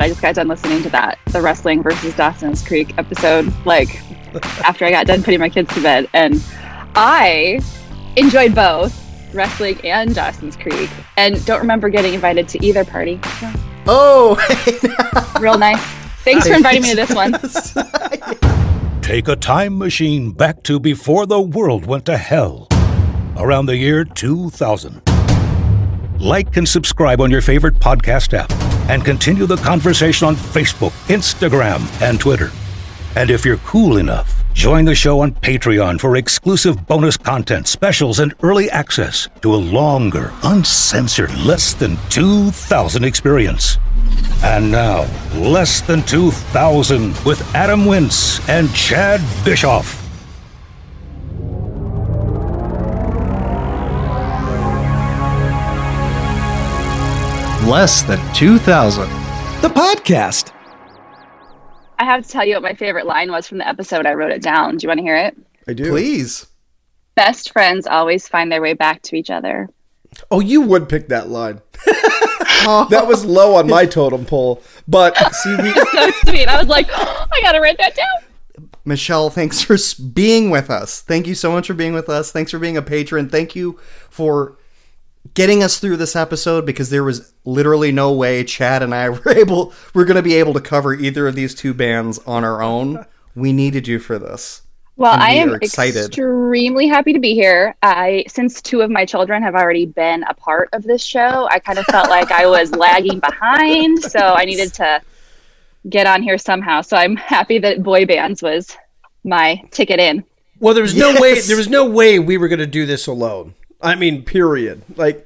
I just got done listening to that, the wrestling versus Dawson's Creek episode, like after I got done putting my kids to bed. And I enjoyed both wrestling and Dawson's Creek and don't remember getting invited to either party. So, Oh, real nice. Thanks for inviting me to this one. Take a time machine back to before the world went to hell, around the year 2000. Like and subscribe on your favorite podcast app, and continue the conversation on Facebook, Instagram, and Twitter. And if you're cool enough, join the show on Patreon for exclusive bonus content, specials, and early access to a longer, uncensored, less than 2,000 experience. And now, Less Than 2,000 with Adam Wintz and Chad Bischoff. Less than 2,000. The podcast. I have to tell you what my favorite line was from the episode. I wrote it down. Do you want to hear it? I do. Please. Best friends always find their way back to each other. Oh, you would pick that line. that was low on my totem pole, but see, we, So sweet. I was like, I got to write that down. Michelle, thanks for being with us. Thank you so much for being with us. Thanks for being a patron. Thank you for getting us through this episode because there was literally no way Chad and I were able we're going to be able to cover either of these two bands on our own. We needed you for this. Well, And I am excited. extremely happy to be here. I since two of my children have already been a part of this show, I kind of felt like I was lagging behind, so I needed to get on here somehow. So I'm happy that boy bands was my ticket in. well, there was no way. There was no way we were going to do this alone. I mean, period. Like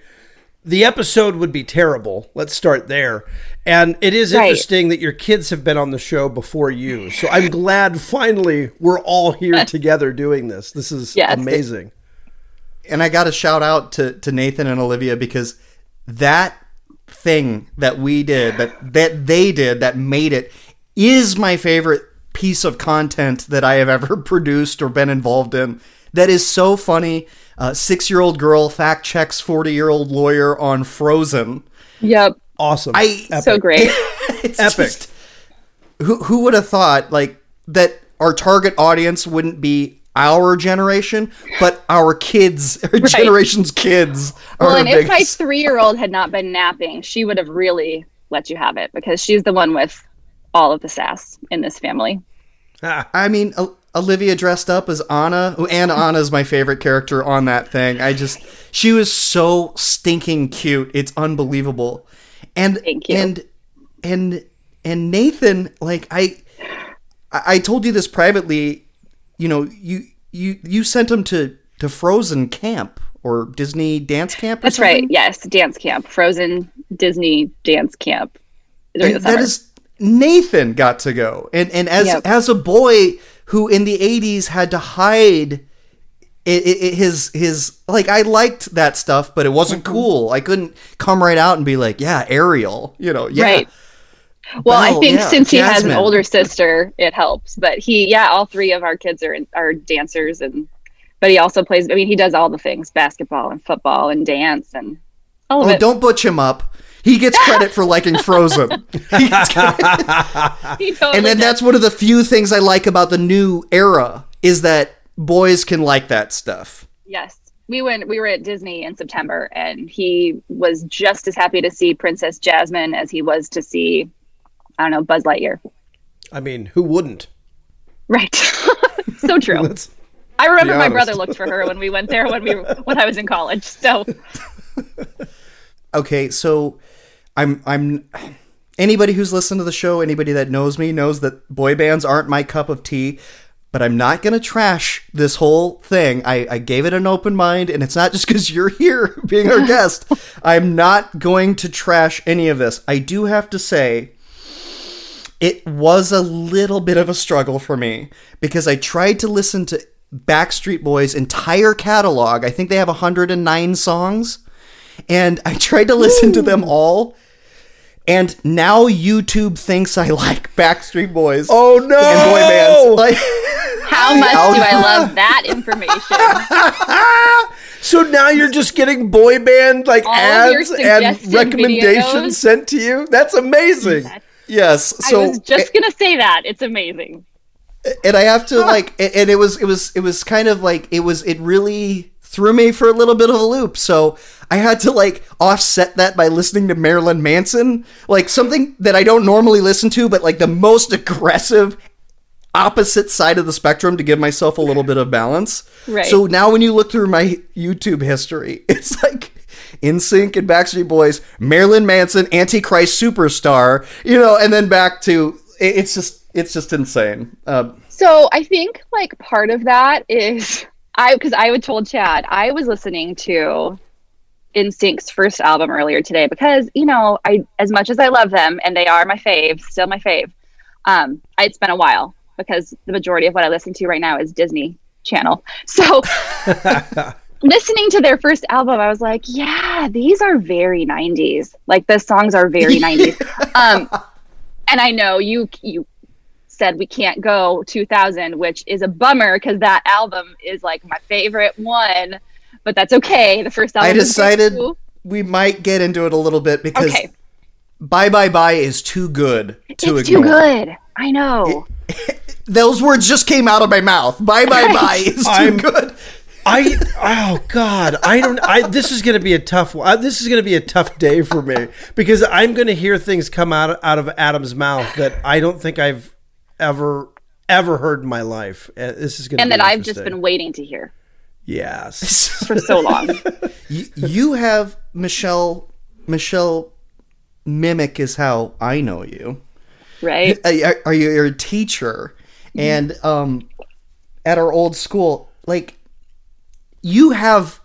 the episode would be terrible. Let's start there. And it is Right. interesting that your kids have been on the show before you. So I'm glad finally we're all here together doing this. This is Yes. amazing. And I got to shout out to, to Nathan and Olivia because that thing that we did, that, that they did, that made it, is my favorite piece of content that I have ever produced or been involved in. That is so funny. Uh, Six year old girl fact checks 40 year old lawyer on Frozen. Yep, Awesome. I so great. it's Epic. just- who who would have thought like that our target audience wouldn't be our generation, but our kids, our generation's kids are well, our and if my three-year-old had not been napping, she would have really let you have it because she's the one with all of the sass in this family. I mean, O- Olivia dressed up as Anna, and Anna is my favorite character on that thing. I just, she was so stinking cute. It's unbelievable. And Thank you. and and and Nathan, like I, I told you this privately. You know, you you you sent him to to Frozen camp or Disney dance camp. Or That's right. Yes, dance camp, Frozen Disney dance camp. during And the summer. is Nathan got to go, and and as Yep. as a boy who in the '80s had to hide it, it, it- his his like I liked that stuff, but it wasn't Mm-hmm. cool. I couldn't come right out and be like, yeah, Ariel, you know, yeah. Right. Well, I think yeah, since he has an older sister, it helps. But he, yeah, all three of our kids are are dancers, and but he also plays. I mean, he does all the things: basketball and football and dance and all of Oh, it. don't butch him up. He gets credit for liking Frozen. He gets totally and then does. that's one of the few things I like about the new era is that boys can like that stuff. Yes. We went we were at Disney in September and he was just as happy to see Princess Jasmine as he was to see I don't know, Buzz Lightyear. I mean, who wouldn't? Right. so true. Let's I remember my brother looked for her when we went there when we when I was in college. So okay so i'm i'm anybody who's listened to the show anybody that knows me knows that boy bands aren't my cup of tea but i'm not gonna trash this whole thing i, I gave it an open mind and it's not just because you're here being our guest i'm not going to trash any of this i do have to say it was a little bit of a struggle for me because I tried to listen to Backstreet Boys' entire catalog. I think they have 109 songs. And I tried to listen to them all. And now YouTube thinks I like Backstreet Boys Oh no! and boy bands. Like, how much do I love that information? So now you're just getting boy band like All ads and recommendations videos. sent to you. That's amazing. yes. So I was just gonna say that. It's amazing. and I have to like, and and it was, it was, it was kind of like, it was, it really threw me for a little bit of a loop. So I had to like offset that by listening to Marilyn Manson, like something that I don't normally listen to, but like the most aggressive opposite side of the spectrum to give myself a little bit of balance. Right. So now when you look through my YouTube history, it's like NSYNC and Backstreet Boys, Marilyn Manson, Antichrist superstar, you know, and then back to it's just it's just insane. Uh, So I think like part of that is I because I would told Chad I was listening to NSYNC's first album earlier today because you know I as much as I love them and they are my fave, still my fave. Um, it's been a while because the majority of what I listen to right now is Disney Channel. So listening to their first album, I was like, yeah, these are very 90s. Like the songs are very 90s. Um, and I know you you said we can't go 2000, which is a bummer because that album is like my favorite one. But that's okay. The first album. I decided too. we might get into it a little bit because Okay, Bye Bye Bye is too good to it's ignore. too good. I know. Those words just came out of my mouth. Bye Bye Bye is too I'm- good. I oh god I don't I this is gonna be a tough one. This is gonna be a tough day for me because I'm gonna hear things come out out of Adam's mouth that I don't think I've ever ever heard in my life. Uh, This is gonna and be that I've just been waiting to hear yes. for so long. you, you have Michelle Michelle mimic is how I know you. right? Are, are you you're a teacher and um at our old school like you have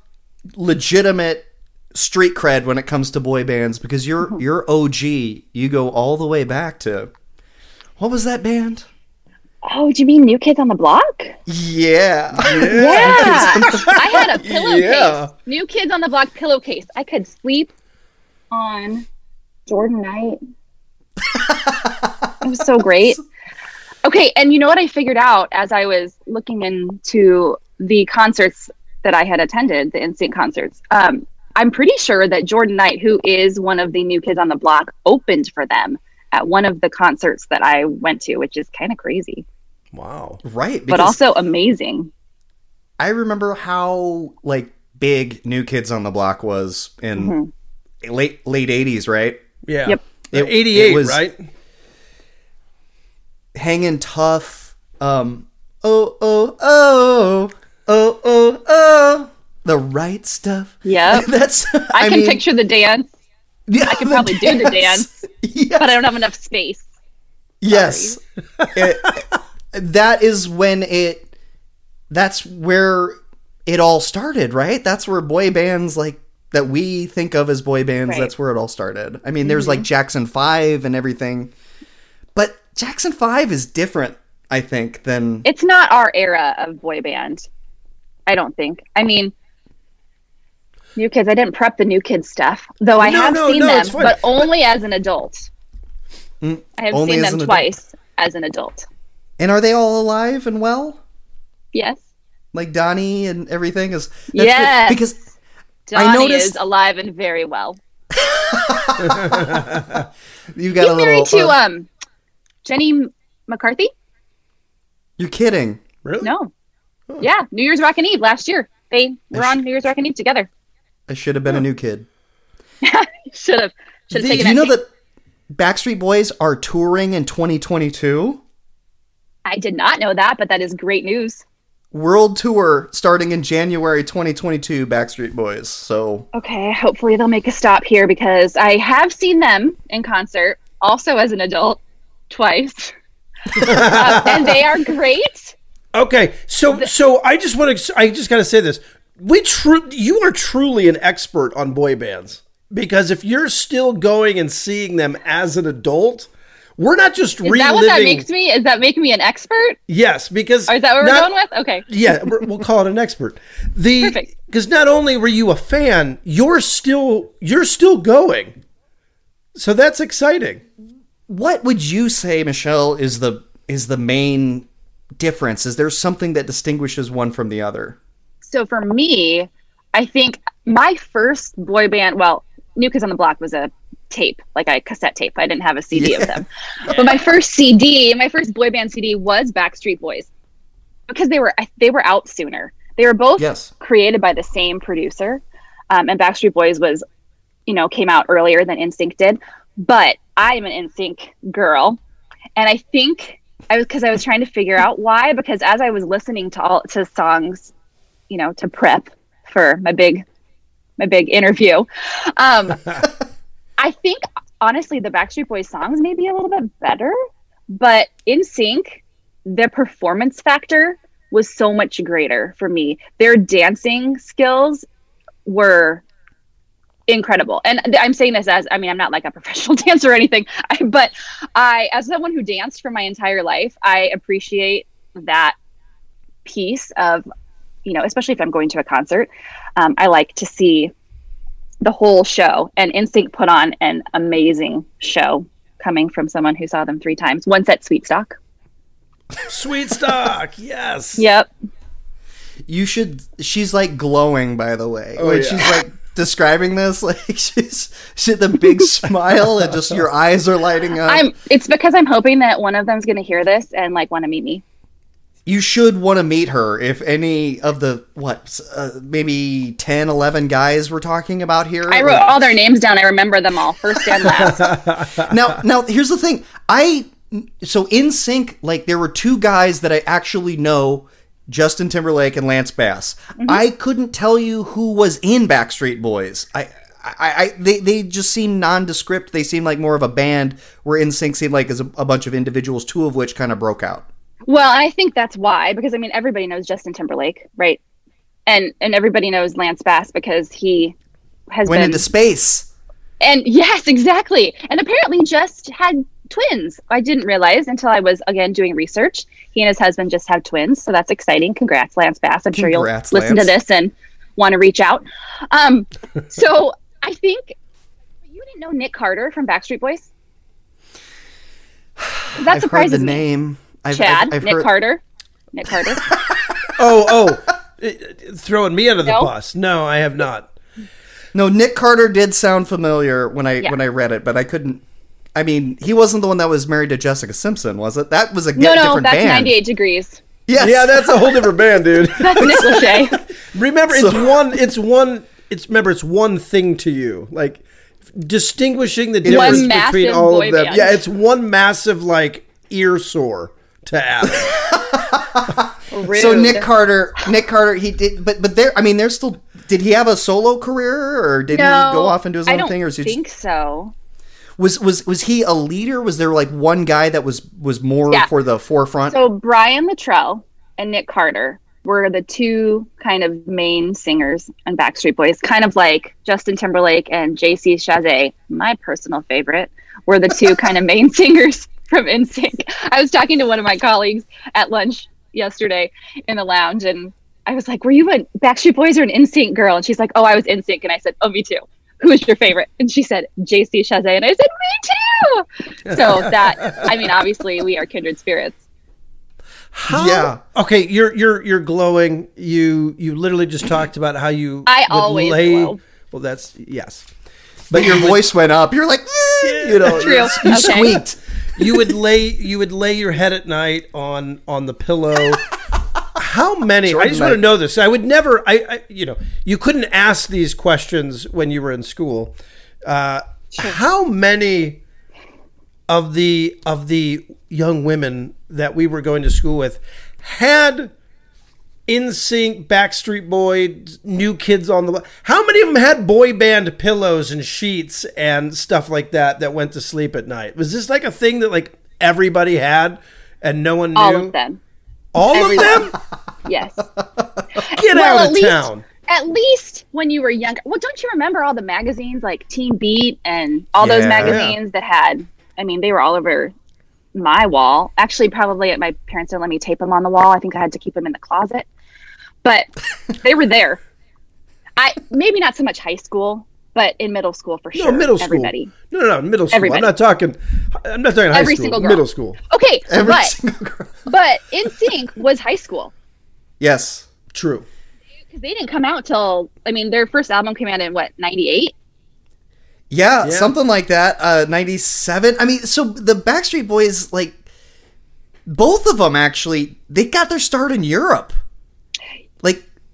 legitimate street cred when it comes to boy bands because you're you're OG. You go all the way back to what was that band? Oh, do you mean New Kids on the Block? Yeah. Yeah. I had a pillowcase. Yeah. New Kids on the Block pillowcase. I could sleep on Jordan Knight. it was so great. Okay, and you know what I figured out as I was looking into the concerts that I had attended, the NSYNC concerts. Um, I'm pretty sure that Jordan Knight, who is one of the new kids on the block, opened for them at one of the concerts that I went to, which is kind of crazy, Wow. right. but also amazing. I remember how like big New Kids on the Block was in late late eighties, right? Yeah. Yep. It- 88, it was- right? Hanging tough. Um. Oh oh oh oh oh oh. The right stuff. Yeah. That's. I, can picture the dance, Yeah, I can probably do the dance. Yes. but I don't have enough space. Yes. It- that is when it that's where it all started, right? That's where boy bands like that we think of as boy bands, Right. that's where it all started. I mean, there's like mm-hmm. Jackson 5 and everything. But Jackson 5 is different, I think, than It's not our era of boy band. I don't think. I mean, New Kids. I didn't prep the New Kids stuff, though I No, have no, seen no, them, it's fine. but only as an adult. Mm, I have seen them an adult. twice as an adult. And are they all alive and well? Yes, Like Donnie and everything is that's good, Yes. because I Donnie noticed- is alive and very well. you got a He's married to uh, um, Jenny McCarthy. You're kidding. Really? No, yeah, New Year's Rockin' Eve last year. They were on New Year's Rockin' Eve together. I should have been a new kid. Should have should have Do you that. know that Backstreet Boys are touring in 2022? I did not know that, but that is great news. World tour starting in January 2022. Backstreet Boys. So Okay, hopefully they'll make a stop here because I have seen them in concert, also as an adult, twice, Uh, and they are great. Okay, so so I just want to I just got to say this. We true you are truly an expert on boy bands because if you're still going and seeing them as an adult, we're not just Is reliving. that what that makes me? Is that making me an expert? yes, because Or is that what we're not- going with? Okay. Yeah, we're- we'll call it an expert. The Perfect. because not only were you a fan, you're still you're still going. So that's exciting. what would you say, Michelle, is the is the main difference? Is there something that distinguishes one from the other? So for me, I think my first boy band, well, New Kids on the Block was a tape, like a cassette tape. I didn't have a CD of them. But my first CD, my first boy band CD was Backstreet Boys because they were they were out sooner. They were both Yes. created by the same producer, um, and Backstreet Boys was, you know, came out earlier than NSYNC did. But I am an NSYNC girl, and I think I was because I was trying to figure out why. Because as I was listening to all to songs, you know, to prep for my big my big interview, um, I think honestly the Backstreet Boys songs may be a little bit better, but NSYNC, the performance factor was so much greater for me. Their dancing skills were incredible. And I'm saying this as I mean I'm not like a professional dancer or anything, I, but I as someone who danced for my entire life, I appreciate that piece of you know, especially if I'm going to a concert, um, I like to see the whole show. And NSYNC put on an amazing show coming from someone who saw them three times. Once at Sweet Stock. Sweet stock, yes. Yep. You should. She's like glowing, by the way. Oh, when yeah. she's like describing this, like she's she the big smile and just your eyes are lighting up. I'm it's because I'm hoping that one of them's gonna hear this and like want to meet me. You should want to meet her if any of the what uh, maybe 10 11 guys we're talking about here I wrote all their names down. I remember them all, first and last. now now here's the thing i so NSYNC like there were two guys that i actually know justin timberlake and lance bass i couldn't tell you who was in backstreet boys i I, I they, they just seem nondescript. They seem like more of a band. Where NSYNC seemed like as a, a bunch of individuals, two of which kind of broke out. Well, I think that's why, because I mean everybody knows Justin Timberlake, right? And and everybody knows Lance Bass because he has Went been into space. and yes, exactly. And apparently just had twins. I didn't realize until I was again doing research. He and his husband just have twins, so that's exciting. Congrats, Lance Bass. I'm sure Congrats, you'll listen Lance. to this and want to reach out. Um, so I think you didn't know Nick Carter from Backstreet Boys. That I've heard surprises the me. name. I've, Chad, I've, I've Nick heard, Carter, Nick Carter. Oh, oh, throwing me under the No? bus. No, I have not. No, Nick Carter did sound familiar when I Yeah. when I read it, but I couldn't. I mean, he wasn't the one that was married to Jessica Simpson, was it? That was a no, no, different that's band. 98 degrees. Yes. Yeah, that's a whole different band, dude. That's Nick Lachey. Remember, it's So- one. It's one. It's remember, it's one thing to you. Like distinguishing the difference between all of them. band. Yeah, it's one massive like ear sore to Adam. So Nick Carter, Nick Carter, he did, but but there. I mean, there's still. Did he have a solo career, or did no, he go off and do his I own don't thing, or was he think just, so. was was was he a leader? Was there like one guy that was was more Yeah. for the forefront? So Brian Littrell and Nick Carter were the two kind of main singers on Backstreet Boys, kind of like Justin Timberlake and JC Chasez, my personal favorite, were the two kind of main singers from NSYNC. I was talking to one of my colleagues at lunch yesterday in the lounge and I was like, "Were you a Backstreet Boys or an NSYNC girl?" And she's like, "Oh, I was NSYNC." And I said, "Oh, me too." Who is your favorite? And she said, JC Chasez. And I said, Me too. So that, I mean, obviously, we are kindred spirits. How- Yeah. Okay, you're you're you're glowing. You you literally just talked about how you. I would always glow. Well, that's yes. but your voice went up. You're like, "Eh," you know, True. you Okay. squeaked. You would lay you would lay your head at night on on the pillow. How many? I Jordan just want to know this. I would never. I, I you know you couldn't ask these questions when you were in school. Uh, How many of the of the young women that we were going to school with had NSYNC Backstreet Boys, New Kids on the Block? How many of them had boy band pillows and sheets and stuff like that that went to sleep at night? Was this like a thing that like everybody had and no one knew? All of them. All Every of them? Yes. Get Well, out at of least- town. At least when you were younger. Well, don't you remember all the magazines like Teen Beat and all those Yeah. magazines that had, I mean, they were all over my wall. Actually, probably at my parents didn't let me tape them on the wall. I think I had to keep them in the closet. But they were there. I maybe not so much high school, but in middle school for sure. No, middle school. Everybody. No, no, no, middle school. Everybody. I'm not talking. I'm not talking high Every school. single girl. Middle school. Okay, Every but single girl. but NSYNC was high school. Yes. True. because they didn't come out till I mean their first album came out in what ninety eight. Yeah, Yeah. something like that. Uh, 97. I mean, so the Backstreet Boys, like, both of them actually, they got their start in Europe.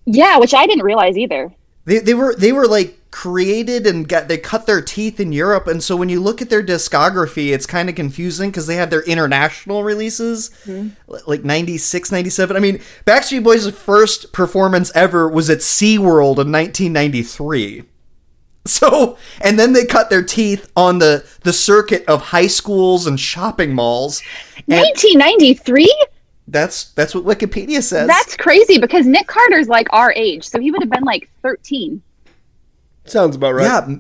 Yeah, which I didn't realize either. they, they were they were like created and got they cut their teeth in Europe and so when you look at their discography it's kind of confusing because they had their international releases mm-hmm. li- like 96 97 I mean Backstreet Boys' first performance ever was at SeaWorld in 1993 so and then they cut their teeth on the the circuit of high schools and shopping malls and 1993? That's that's what Wikipedia says That's crazy because Nick Carter's like our age, so he would have been like 13. Sounds about right. Yeah,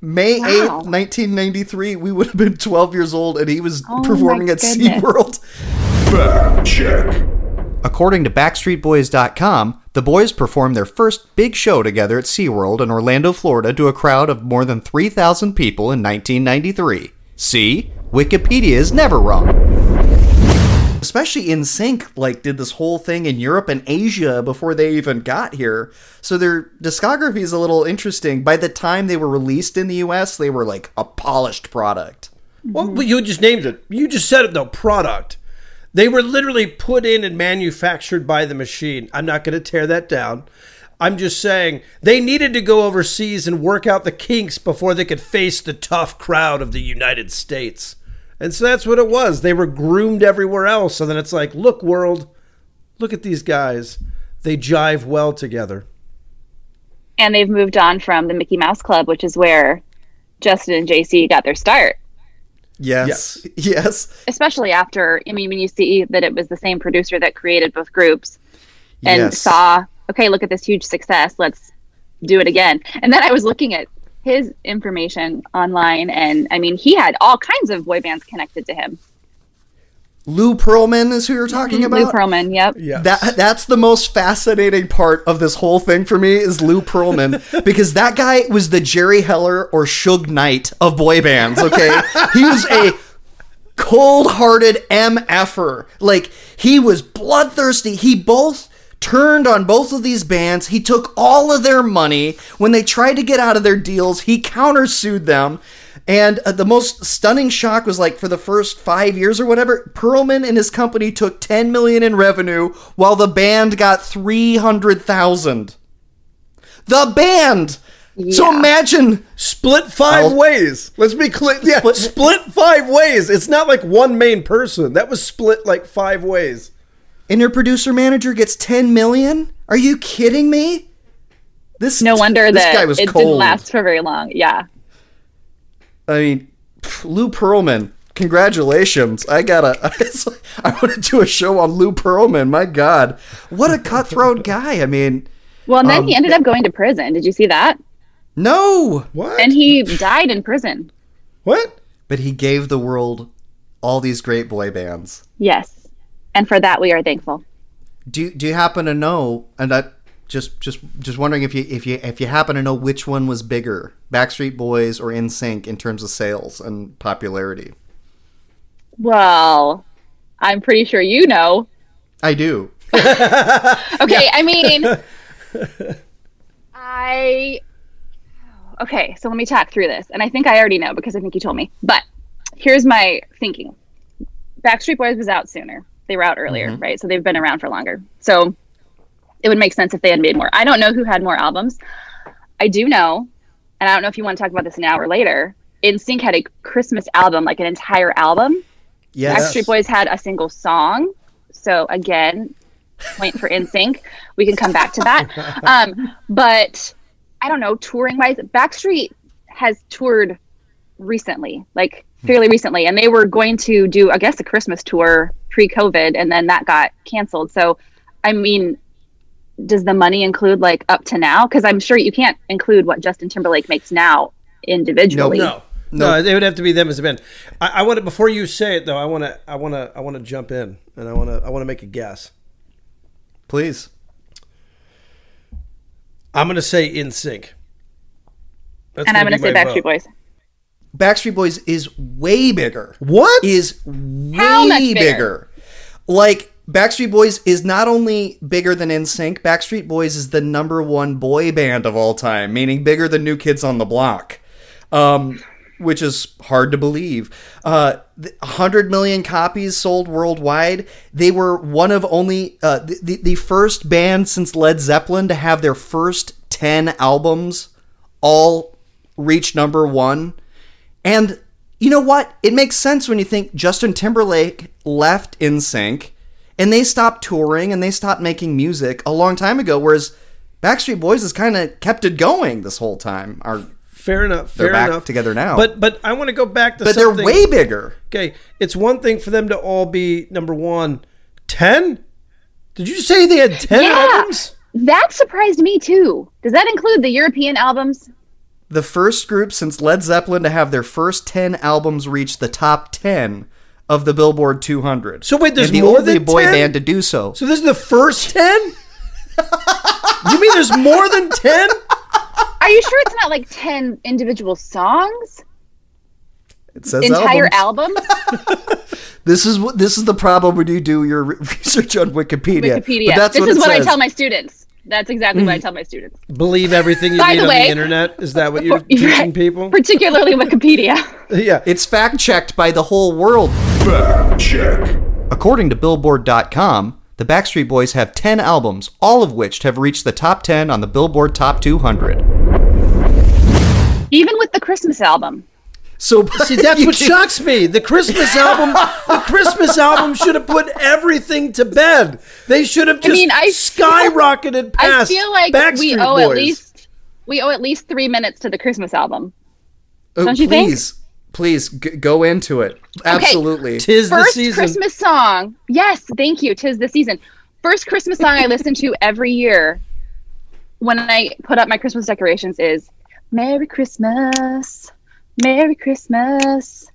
May Wow. 8th, 1993, we would have been 12 years old and he was Oh performing at goodness. SeaWorld. Fact check. According to BackstreetBoys.com, the boys performed their first big show together at SeaWorld in Orlando, Florida to a crowd of more than 3,000 people in 1993. See? Wikipedia is never wrong. Especially NSYNC, like did this whole thing in Europe and Asia before they even got here. So their discography is a little interesting. By the time they were released in the US, they were like a polished product. Well, you just named it. You just said it though. Product. They were literally put in and manufactured by the machine. I'm not going to tear that down. I'm just saying they needed to go overseas and work out the kinks before they could face the tough crowd of the United States. And so that's what it was. They were groomed everywhere else. So then it's like, look, world, look at these guys. They jive well together. And they've moved on from the Mickey Mouse Club, which is where Justin and JC got their start. Yes. Yes. Especially after, I mean, when you see that it was the same producer that created both groups and Yes. saw, okay, look at this huge success, let's do it again. And then I was looking at his information online, and I mean, he had all kinds of boy bands connected to him. Lou Pearlman is who you're mm-hmm. talking about. Lou Pearlman, yep. Yeah. That that's the most fascinating part of this whole thing for me is Lou Pearlman because that guy was the Jerry Heller or Suge Knight of boy bands. Okay, he was a cold-hearted mf'er. Like he was bloodthirsty. He both turned on both of these bands. He took all of their money when they tried to get out of their deals. He countersued them. And uh, the most stunning shock was like for the first five years or whatever, Pearlman and his company took 10 million in revenue while the band got 300,000. The band! Yeah. So imagine Split 5 I'll- ways. Let's be clear. Yeah, Split- split five ways. It's not like one main person. That was split like five ways. And your producer manager gets 10 million? Are you kidding me? This No wonder this that guy was it cold. didn't last for very long. Yeah. I mean, Lou Pearlman, congratulations. I gotta, I want to do a show on Lou Pearlman. My God. What a cutthroat guy. I mean, Well, and then Um, he ended up going to prison. Did you see that? no. What? And he died in prison. what? But he gave the world all these great boy bands. Yes. And for that, we are thankful. Do, do you happen to know, and I just, just, just wondering if you, if you, if you happen to know which one was bigger, Backstreet Boys or NSYNC, in terms of sales and popularity? Well, I'm pretty sure you know. I do. Okay, I mean, I. Okay, so let me talk through this. And I think I already know because I think you told me. But here's my thinking Backstreet Boys was out sooner. They were out earlier, right? So they've been around for longer. So it would make sense if they had made more. I don't know who had more albums. I do know, and I don't know if you want to talk about this now or later. NSYNC had a Christmas album, like an entire album. Yeah. Backstreet Boys had a single song. So again, point for NSYNC. We can come back to that. Um, but I don't know, touring wise, Backstreet has toured recently, like fairly recently, and they were going to do, I guess, a Christmas tour pre-COVID, and then that got canceled. So, I mean, does the money include like up to now? Because I'm sure you can't include what Justin Timberlake makes now individually. No. No, No, it would have to be them as a band. I, I want to before you say it though. I want to. I want to. I want to jump in and I want to. I want to make a guess. Please. I'm going to say NSYNC. And I'm going to say my Backstreet vote. Boys. Backstreet Boys is way bigger. What? Is way How much bigger. bigger? Like Backstreet Boys is not only bigger than NSYNC, Backstreet Boys is the number one boy band of all time, meaning bigger than New Kids on the Block. um, which is hard to believe. Uh, 100 million copies sold worldwide. They were one of only uh, the, the the first band since Led Zeppelin to have their first 10 albums all reach number one. And you know what? It makes sense when you think Justin Timberlake left NSYNC and they stopped touring and they stopped making music a long time ago, whereas Backstreet Boys has kind of kept it going this whole time. Are Fair enough. They're Fair back enough. together now. But but I want to go back to but something. they're way bigger. okay. It's one thing for them to all be number one. Ten? Did you say they had ten Yeah. albums? That surprised me too. Does that include the European albums? The first group since Led Zeppelin to have their first 10 albums reach the top 10 of the Billboard 200. So wait, there's and the more only than boy 10? band to do so. So this is the first ten? you mean there's more than ten? Are you sure it's not like 10 individual songs? It says Entire albums. album? This is what this is the problem when you do your research on Wikipedia. Wikipedia. But that's this what is it what I tell my students. That's exactly what I mm. tell my students. Believe everything you By read the on way- the internet. Is that what you're Right. teaching people? Particularly Wikipedia. Yeah. It's fact checked by the whole world. Fact check. According to Billboard.com, the Backstreet Boys have 10 albums, all of which have reached the top 10 on the Billboard Top 200. Even with the Christmas album. So See, that's what shocks me. The Christmas album, the Christmas album should have put everything to bed. They should have just I mean, I feel- skyrocketed I feel like Backstreet we owe Boys. at least we owe at least three minutes to the Christmas album. Oh, Don't you think? please, please g- go into it. Absolutely. Tis the First season. Christmas song. Yes, thank you. Tis the season. First Christmas song I listen to every year when I put up my Christmas decorations is Merry Christmas. Merry Christmas.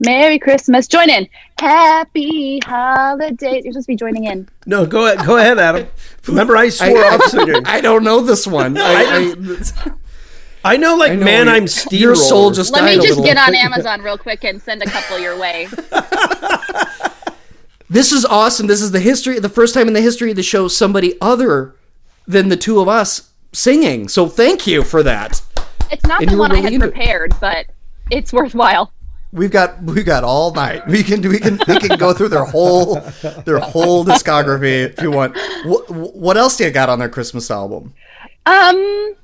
Merry Christmas. Join in. Happy holidays. You're supposed to be joining in. No, go ahead. Go ahead, Adam. Remember, I swore I- off singing. I don't know this one. I, I, I know, like, I know man, you- I'm Steve. Your soul just Let died me just little. get on Amazon real quick and send a couple your way. This is awesome. This is the history, the first time in the history of the show somebody other than the two of us singing. So thank you for that. It's not And the you were one I had prepared, but it's worthwhile. We've got we got all night. We can we can we can go through their whole their whole discography if you want. What, what else do you got on their Christmas album? Um,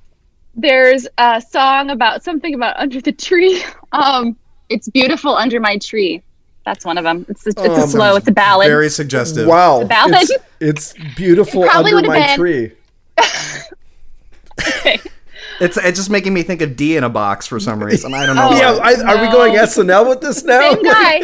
there's a song about something about under the tree. Um, it's beautiful under my tree. That's one of them. It's a, it's a slow. It's a ballad. Very suggestive. Wow, ballad. it's, it's beautiful It under my been- tree. It's it's just making me think of D in a box for some reason. I don't know. Oh. Yeah, I, are we going SNL with this now? Same guy.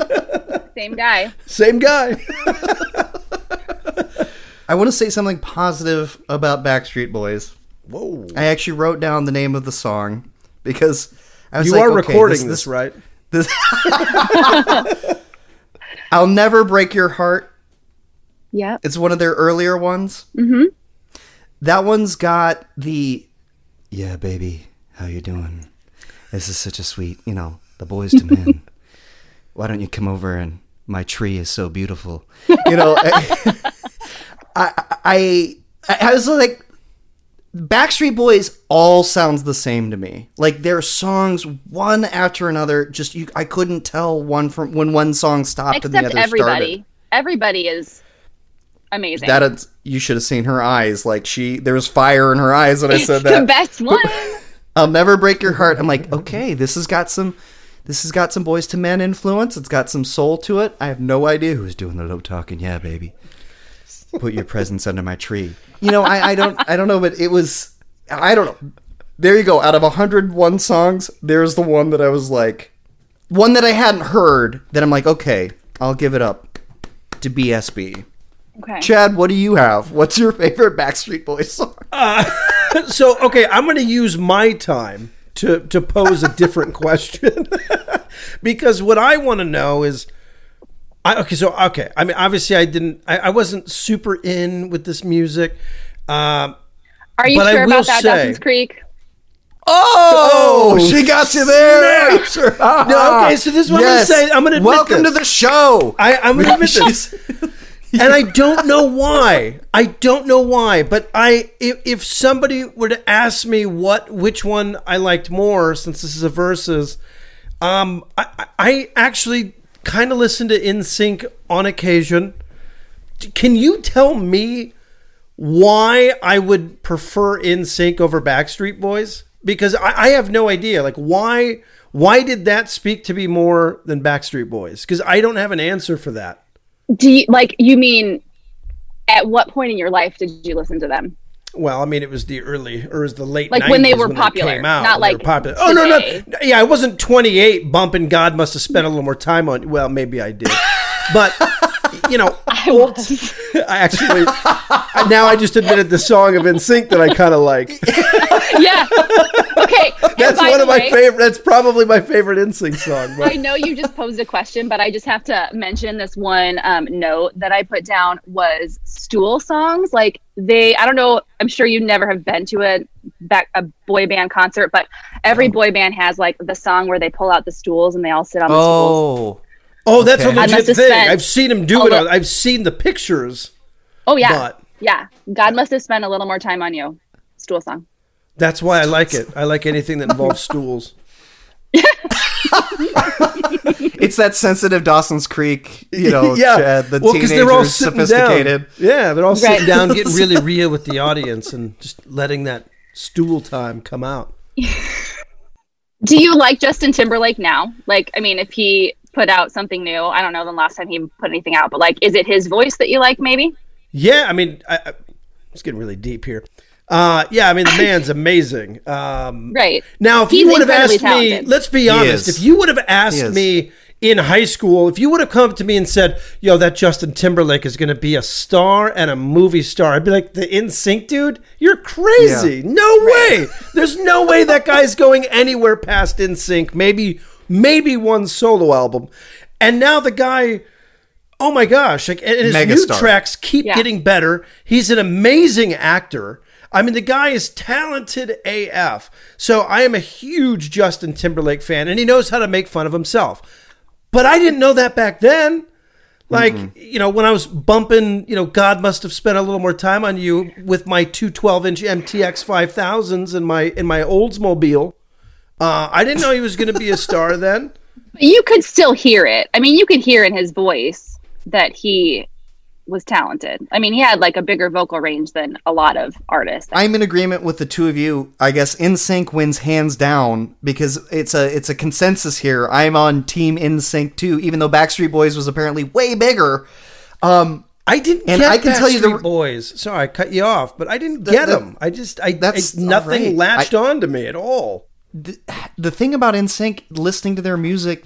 Same guy. Same guy. I want to say something positive about Backstreet Boys. Whoa. I actually wrote down the name of the song because I was like, You like, are okay, recording this, this, right? this- I'll never break your heart. Yeah, It's one of their earlier ones. Mm-hmm. That one's got the yeah, baby, how you doing? This is such a sweet, you know, the Boyz II Men. Why don't you come over and my tree is so beautiful. You know, I, I, I, I was like, Backstreet Boys all sounds the same to me. Like their songs, one after another, just you, I couldn't tell one from when one song stopped and the Except other everybody. started. Everybody is amazing. That is, you should have seen her eyes. Like she, there was fire in her eyes when I said that. the best one. I'll never break your heart. I'm like, okay, this has got some, this has got some Boyz II Men influence. It's got some soul to it. I have no idea who's doing the low talking. Yeah, baby. Put your presents under my tree. You know, I, I don't, I don't know, but it was, I don't know. There you go. Out of 101 songs, there's the one that I was like, one that I hadn't heard. That I'm like, okay, I'll give it up to BSB. Okay. Chad, what do you have? What's your favorite Backstreet Boys song? So, okay, I'm going to use my time to to pose a different question because what I want to know is, I, okay, so okay, I mean, obviously, I didn't, I, I wasn't super in with this music. Um, Are you but I sure about that, say- Dawson's Creek? Oh, Oh, she got you there. No, okay, so this is what I'm gonna say. I'm gonna admit welcome this. to the show. I, I'm going to admit this. And I don't know why. I don't know why, but I if, if somebody were to ask me what which one I liked more, since this is a versus, um, I, I- I actually kind of listen to NSYNC on occasion. Can you tell me why I would prefer NSYNC over Backstreet Boys? Because I, I have no idea. Like why why did that speak to me more than Backstreet Boys? Because I don't have an answer for that. Do you like you mean at what point in your life did you listen to them? Well, I mean, it was the early or it was the late Like when they 90s were popular, came out, not like popular. Oh no, no, yeah, I wasn't 28 bumping. God must have spent a little more time on. Well, maybe I did, but you know, I was. I actually now I just admitted the song of NSYNC that I kind of like. yeah. Okay. That's one the of my favorite. That's probably my favorite NSYNC song. But I know you just posed a question, but I just have to mention this one um, note that I put down was stool songs. Like they, I don't know. I'm sure you never have been to a back a boy band concert, but every boy band has like the song where they pull out the stools and they all sit on the stools. Oh, that's Okay. a I legit thing. spent I've seen him do a it. li- I've seen the pictures. Oh yeah, But- yeah. God must have spent a little more time on you. Stool song. That's why I like it. I like anything that involves stools. it's that sensitive Dawson's Creek, you know, Yeah, Chad, the Well, 'cause teenagers, sitting sophisticated. Down. Yeah, they're all Right. sitting down, getting really real with the audience, and just letting that stool time come out. Do you like Justin Timberlake now? Like, I mean, if he put out something new, I don't know the last time he put anything out, but like, is it his voice that you like? Maybe. Yeah, I mean, I, I, it's getting really deep here. Uh, yeah, I mean, the man's amazing. Um, Right. Now, if He's you would have incredibly asked me, let's be honest, if you would have asked me in high school, if you would have come to me and said, "Yo, that Justin Timberlake is going to be a star and a movie star," I'd be like, "The NSYNC dude, you're crazy! No way! There's no way that guy's going anywhere past NSYNC. Maybe, maybe one solo album." And now the guy. Oh my gosh! Like, and his new tracks keep Yeah. getting better. He's an amazing actor. I mean, the guy is talented AF. So I am a huge Justin Timberlake fan, and he knows how to make fun of himself. But I didn't know that back then. Like, mm-hmm. you know, when I was bumping, you know, God must have spent a little more time on you with my two 12 inch MTX 5000s in my in my Oldsmobile. Uh, I didn't know he was going to be a star then. You could still hear it. I mean, you could hear in his voice that he was talented. I mean, he had like a bigger vocal range than a lot of artists. I'm in agreement with the two of you. I guess NSYNC wins hands down because it's a it's a consensus here. I'm on Team NSYNC too, even though Backstreet Boys was apparently way bigger. Um, I didn't And get I can tell you the- Backstreet Boys. Sorry, I cut you off, but I didn't get the- them. I just, I, That's I nothing all right. latched I- on to me at all. The thing about NSYNC, listening to their music,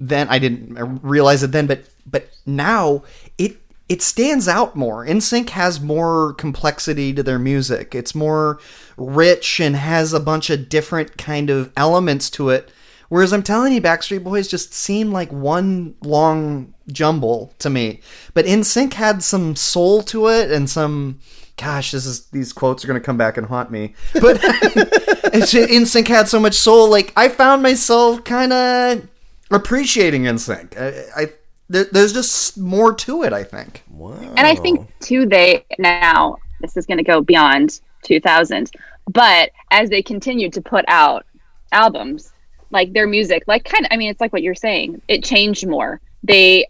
then I didn't realize it then, but but now it it stands out more. NSYNC has more complexity to their music. It's more rich and has a bunch of different kind of elements to it. Whereas I'm telling you, Backstreet Boys just seem like one long jumble to me. But NSYNC had some soul to it and some. Gosh, this is these quotes are going to come back and haunt me. But it's NSYNC had so much soul. Like I found myself kind of appreciating NSYNC. I, I there, there's just more to it. I think. Wow. and I think too, they now this is going to go beyond 2000, but as they continued to put out albums, like their music, like kind of, I mean, it's like what you're saying, it changed more. They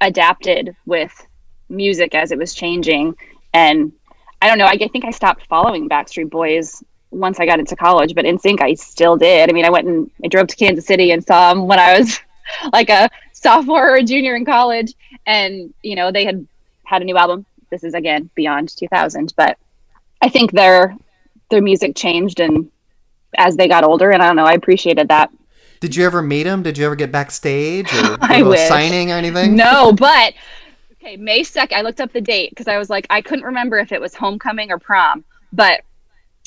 adapted with music as it was changing, and I don't know. I think I stopped following Backstreet Boys once I got into college, but NSYNC I still did. I mean, I went and I drove to Kansas City and saw them when I was like a sophomore or a junior in college, and you know they had had a new album. This is again beyond 2000, but I think their their music changed and as they got older, and I don't know. I appreciated that. Did you ever meet him? Did you ever get backstage or I wish. signing or anything? No, but okay, May 2nd, I looked up the date because I was like, I couldn't remember if it was homecoming or prom. But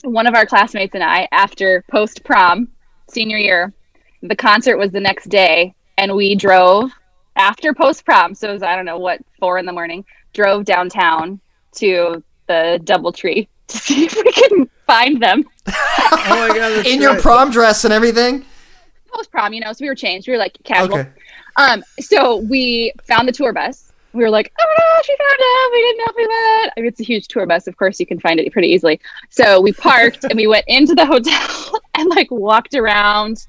one of our classmates and I, after post prom, senior year, the concert was the next day, and we drove after post prom. So it was, I don't know what, four in the morning, drove downtown to the Doubletree to see if we could find them. Oh my god! that's In your right. prom dress and everything. Post prom, you know, so we were changed. We were like casual. Okay. Um, so we found the tour bus we were like, oh no, she found him. We didn't know if we went. I mean, it's a huge tour bus. Of course, you can find it pretty easily. So we parked and we went into the hotel and like walked around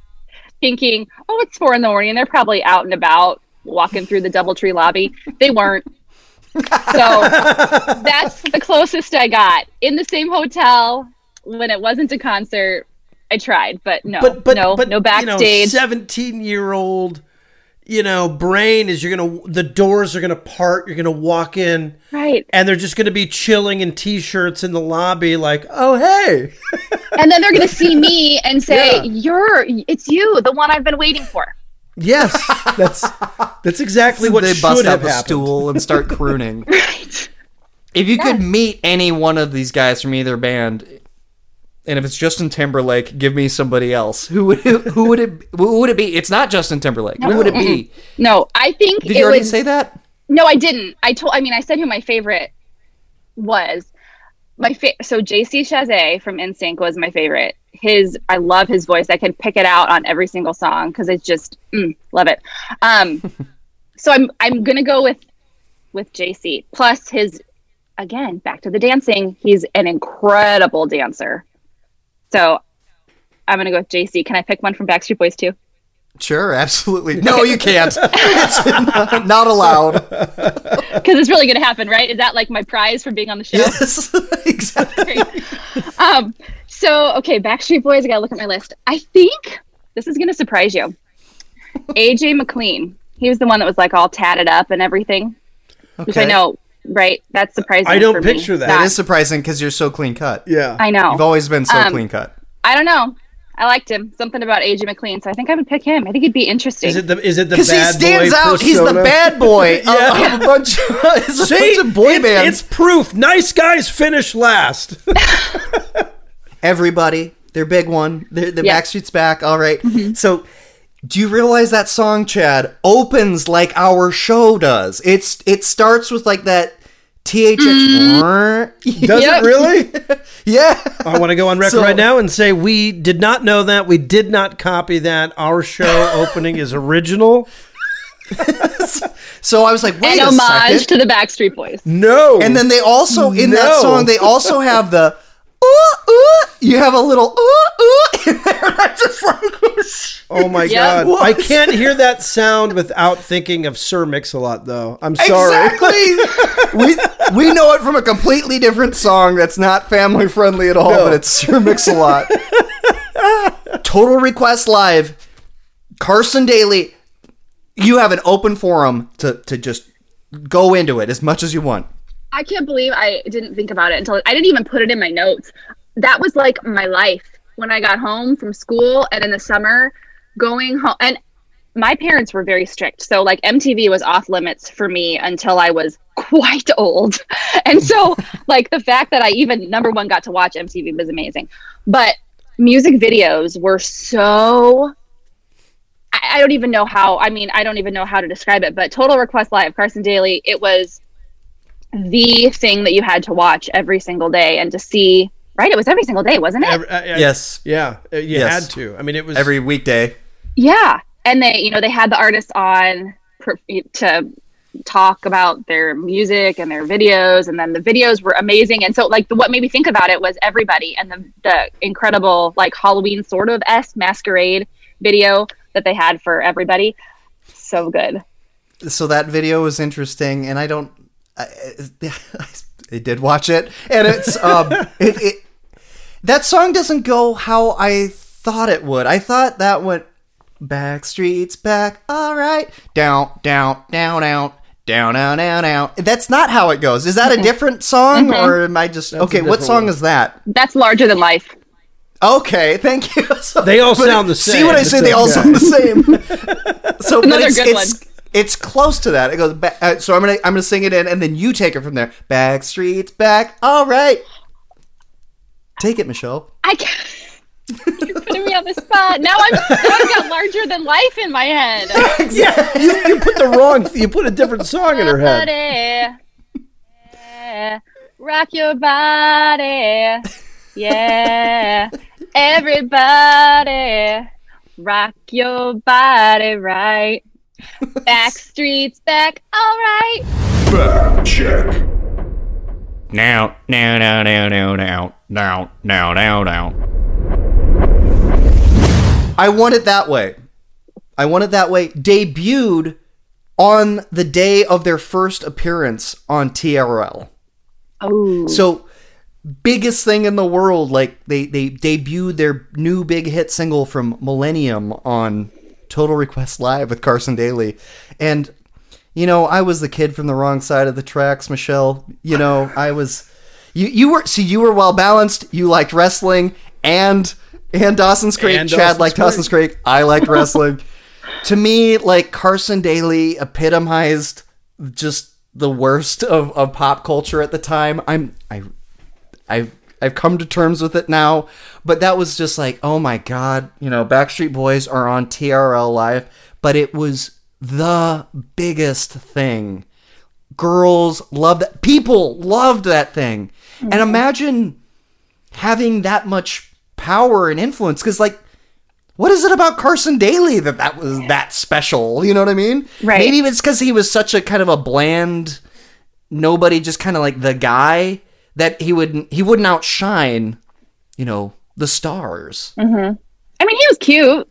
thinking, oh, it's four in the morning. They're probably out and about walking through the Doubletree lobby. They weren't. So that's the closest I got in the same hotel when it wasn't a concert. I tried, but no, but but no, but no backstage. Seventeen year old, you know, brain is you're gonna the doors are gonna part. You're gonna walk in, right? And they're just gonna be chilling in t-shirts in the lobby, like, oh hey. and then they're gonna see me and say, yeah. "You're, it's you, the one I've been waiting for." Yes, that's that's exactly what they should bust have out the happened. stool and start crooning. right. If you could meet any one of these guys from either band, and if it's Justin Timberlake, give me somebody else. Who would who would it who would it be? It's not Justin Timberlake. Who would it be? No, I think. Did you already say that? No, I didn't. I told. I mean, I said who my favorite was. My fa- so JC Chasez from NSYNC was my favorite. His I love his voice. I can pick it out on every single song because it's just mm, love it. Um, so I'm I'm gonna go with with JC plus his again back to the dancing. He's an incredible dancer. So I'm gonna go with JC. Can I pick one from Backstreet Boys too? Sure, absolutely. No, you can't. it's not, not allowed. Because it's really gonna happen, right? Is that like my prize for being on the show? Yes, exactly. um. So okay, Backstreet Boys. I gotta look at my list. I think this is gonna surprise you. AJ McLean. He was the one that was like all tatted up and everything, okay. which I know right? That's surprising. I don't picture that. That is surprising because you're so clean cut. Yeah, I know. You've always been so um, clean cut. I don't know. I liked him. Something about AJ McLean, so I think I would pick him. I think he'd be interesting. Is it the is it the because he stands out? Persona? He's the bad boy yeah. of, of a bunch. Of, it's See, a bunch of boy it's, bands. It's proof. Nice guys finish last. Everybody, their big one. The, the Yeah. Backstreet's back. All right. Mm-hmm. So, do you realize that song, Chad, opens like our show does? It's it starts with like that THX. Mm-hmm. Does Yep. it really? yeah. I want to go on record So- right now and say we did not know that. We did not copy that. Our show opening is original. So I was like, wait An a homage second. to the Backstreet Boys. No. And then they also in that song they also have the ooh ooh. You have a little ooh ooh in there. I'm just like, oh my Yeah. god, I can't hear that sound without thinking of Sir Mix-a-Lot. Though I'm sorry. Exactly. we we know it from a completely different song that's not family friendly at all, No. but it's Sir Mix a Lot. Total Request Live. Carson Daly, you have an open forum to to just go into it as much as you want. I can't believe I didn't think about it until I didn't even put it in my notes. That was like my life when I got home from school and in the summer going home. And my parents were very strict. So, like, MTV was off limits for me until I was quite old. And so, like, the fact that I even, number one, got to watch MTV was amazing. But music videos were so I I don't even know how. I mean, I don't even know how to describe it. But Total Request Live, Carson Daly, it was the thing that you had to watch every single day, and to see. Right, it was every single day, wasn't it? Every- uh, uh, Yes. Yeah, uh, you Yes. had to. I mean, it was Every weekday. yeah, and they, you know, they had the artists on per- to talk about their music and their videos, and then the videos were amazing. And so, like, the, what made me think about it was everybody and the the incredible like Halloween sort of s masquerade video that they had for everybody. So good. so that video was interesting, and I don't. I, I did watch it, and it's um, it, it that song doesn't go how I thought it would. I thought that went back streets back, all right, down, down, down, down. Down, down, down, down. That's not how it goes. Is that a different song, or am I just a okay? What song one. is that? That's larger than life. Okay, thank you. So- They all sound the same. See what I It's say? They all okay. sound the same. so but Another it's, good it's, it's close to that. It goes back. Uh, so I'm gonna I'm gonna sing it in, and then you take it from there. Back streets back. All right. Take it, Michelle. I can't. You're putting me on the spot. Now I'm now I've got larger than life in my head. yeah. You, you put the wrong. You put a different song in her head. Body, yeah, rock your body, yeah. Everybody, rock your body right. Back streets back, all right. Fact check. Now, now, now, now, now, now, now, now, now, now. I want it that way. I want it that way. Debuted on the day of their first appearance on TRL. Oh, So biggest thing in the world, like they they debuted their new big hit single from Millennium on Total Request Live with Carson Daly. And you know, I was the kid from the wrong side of the tracks, Michelle. You know, I was you you were see you were well balanced. You liked wrestling and and Dawson's Creek. And Chad Dawson's liked Creek. Dawson's Creek. I liked wrestling. to me, like Carson Daly epitomized just the worst of, of pop culture at the time. I'm I I've I've come to terms with it now, but that was just like, oh my god, you know, Backstreet Boys are on TRL live, but it was the biggest thing. Girls loved that. People loved that thing. And mm-hmm. imagine having that much power and influence cuz like what is it about Carson Daly that that was that special? You know what I mean? Right. Maybe it's because he was such a kind of a bland, nobody, just kind of like the guy that he would he wouldn't outshine, you know, the stars. Mm-hmm. I mean, he was cute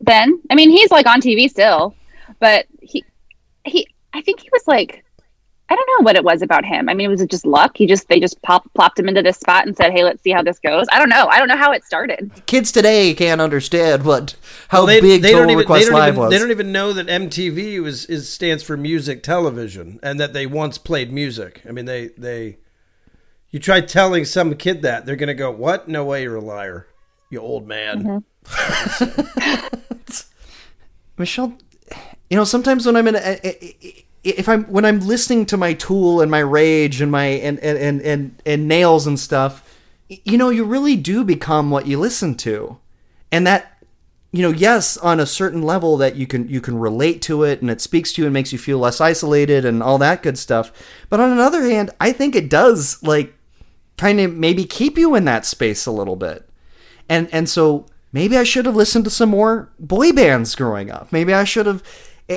then. I mean, he's like on TV still, but he, he, I think he was like, I don't know what it was about him. I mean, was it just luck? He just, they just pop, plopped him into this spot and said, Hey, let's see how this goes. I don't know. I don't know how it started. Kids today can't understand what how they, big they Total don't even, Request Live even, was. They don't even know that MTV was is stands for music television, and that they once played music. I mean, they they. You try telling some kid that they're gonna go, "What? No way, you're a liar, you old man." Mm-hmm. Michelle, you know, sometimes when I'm in, a, if I'm when I'm listening to my Tool and my Rage and my and and and and, and nails and stuff, you know, you really do become what you listen to, and that. You know, yes, on a certain level that you can you can relate to it and it speaks to you and makes you feel less isolated and all that good stuff. But on another hand, I think it does like kind of maybe keep you in that space a little bit and and so maybe I should have listened to some more boy bands growing up. Maybe I should have,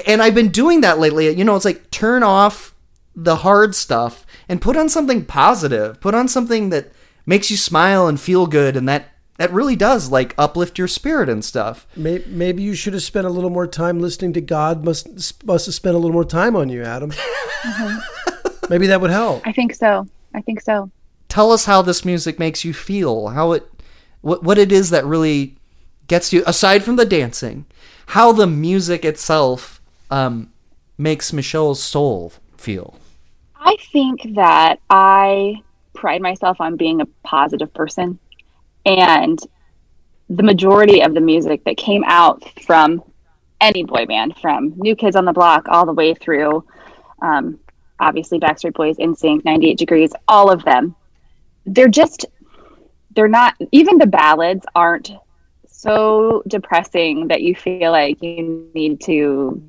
and I've been doing that lately. You know, it's like turn off the hard stuff and put on something positive. Put on something that makes you smile and feel good, and that that really does like uplift your spirit and stuff. Maybe you should have spent a little more time listening to God. Must must have spent a little more time on you, Adam. Mm-hmm. Maybe that would help. I think so. I think so. Tell us how this music makes you feel. How it, what what it is that really gets you aside from the dancing. How the music itself um, makes Michelle's soul feel. I think that I pride myself on being a positive person. And the majority of the music that came out from any boy band, from New Kids on the Block all the way through, um, obviously Backstreet Boys, NSYNC, 98 Degrees, all of them, they're just, they're not, even the ballads aren't so depressing that you feel like you need to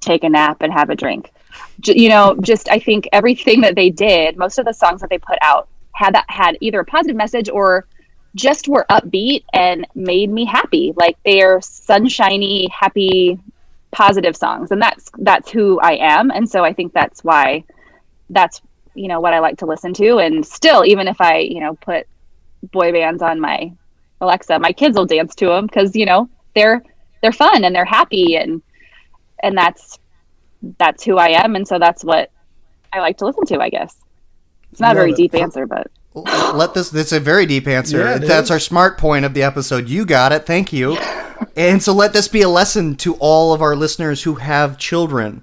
take a nap and have a drink. J- you know, just I think everything that they did, most of the songs that they put out had that had either a positive message or just were upbeat and made me happy. Like they are sunshiny, happy, positive songs, and that's that's who I am. And so I think that's why that's you know what I like to listen to. And still, even if I you know put boy bands on my Alexa, my kids will dance to them because you know they're they're fun and they're happy and and that's that's who I am, and so that's what I like to listen to. I guess it's not a very deep answer, but Let this. This is a very deep answer. Yeah, That's is. our smart point of the episode. You got it. Thank you. and so let this be a lesson to all of our listeners who have children.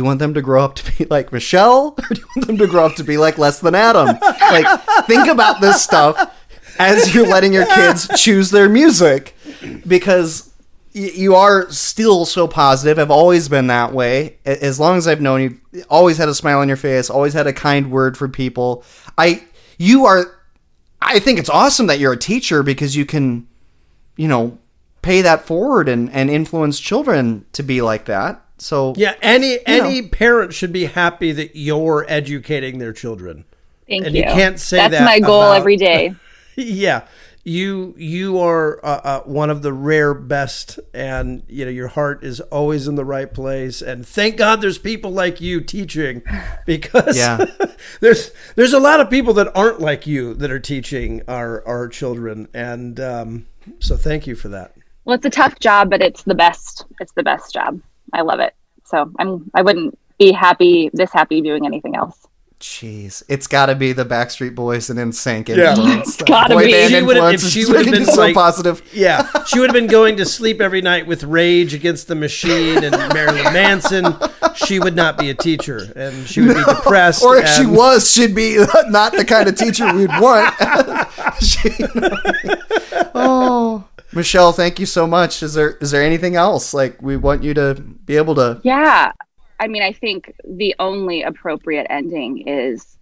Do you want them to grow up to be like Michelle, or do you want them to grow up to be like less than Adam? Like, think about this stuff as you're letting your kids choose their music, because y- you are still so positive. I've always been that way. As long as I've known you, always had a smile on your face, always had a kind word for people. I, you are. I think it's awesome that you're a teacher because you can, you know, pay that forward and and influence children to be like that. So Yeah, any any parent should be happy that you're educating their children. thank And you. you can't say that's that my goal about- every day. yeah. you you are uh, uh, one of the rare best, and you know your heart is always in the right place. And thank God there's people like you teaching, because Yeah. there's there's a lot of people that aren't like you that are teaching our our children, and um, so thank you for that. Well, it's a tough job, but it's the best. It's the best job. I love it. So I'm. I wouldn't be happy this happy doing anything else. Jeez, it's got to be the Backstreet Boys and NSYNC Yeah. influence. It's gotta be. She would've- she would've been so like- positive. Yeah, she would have been going to sleep every night with Rage Against the Machine and Marilyn Manson. She would not be a teacher, and she would be depressed. Or if she was, she'd be not the kind of teacher we'd want. She- oh, Michelle, thank you so much. Is there is there anything else like we want you to be able to? Yeah. I mean, I think the only appropriate ending is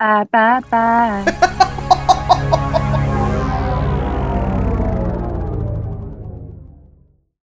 ah, bye bye bye.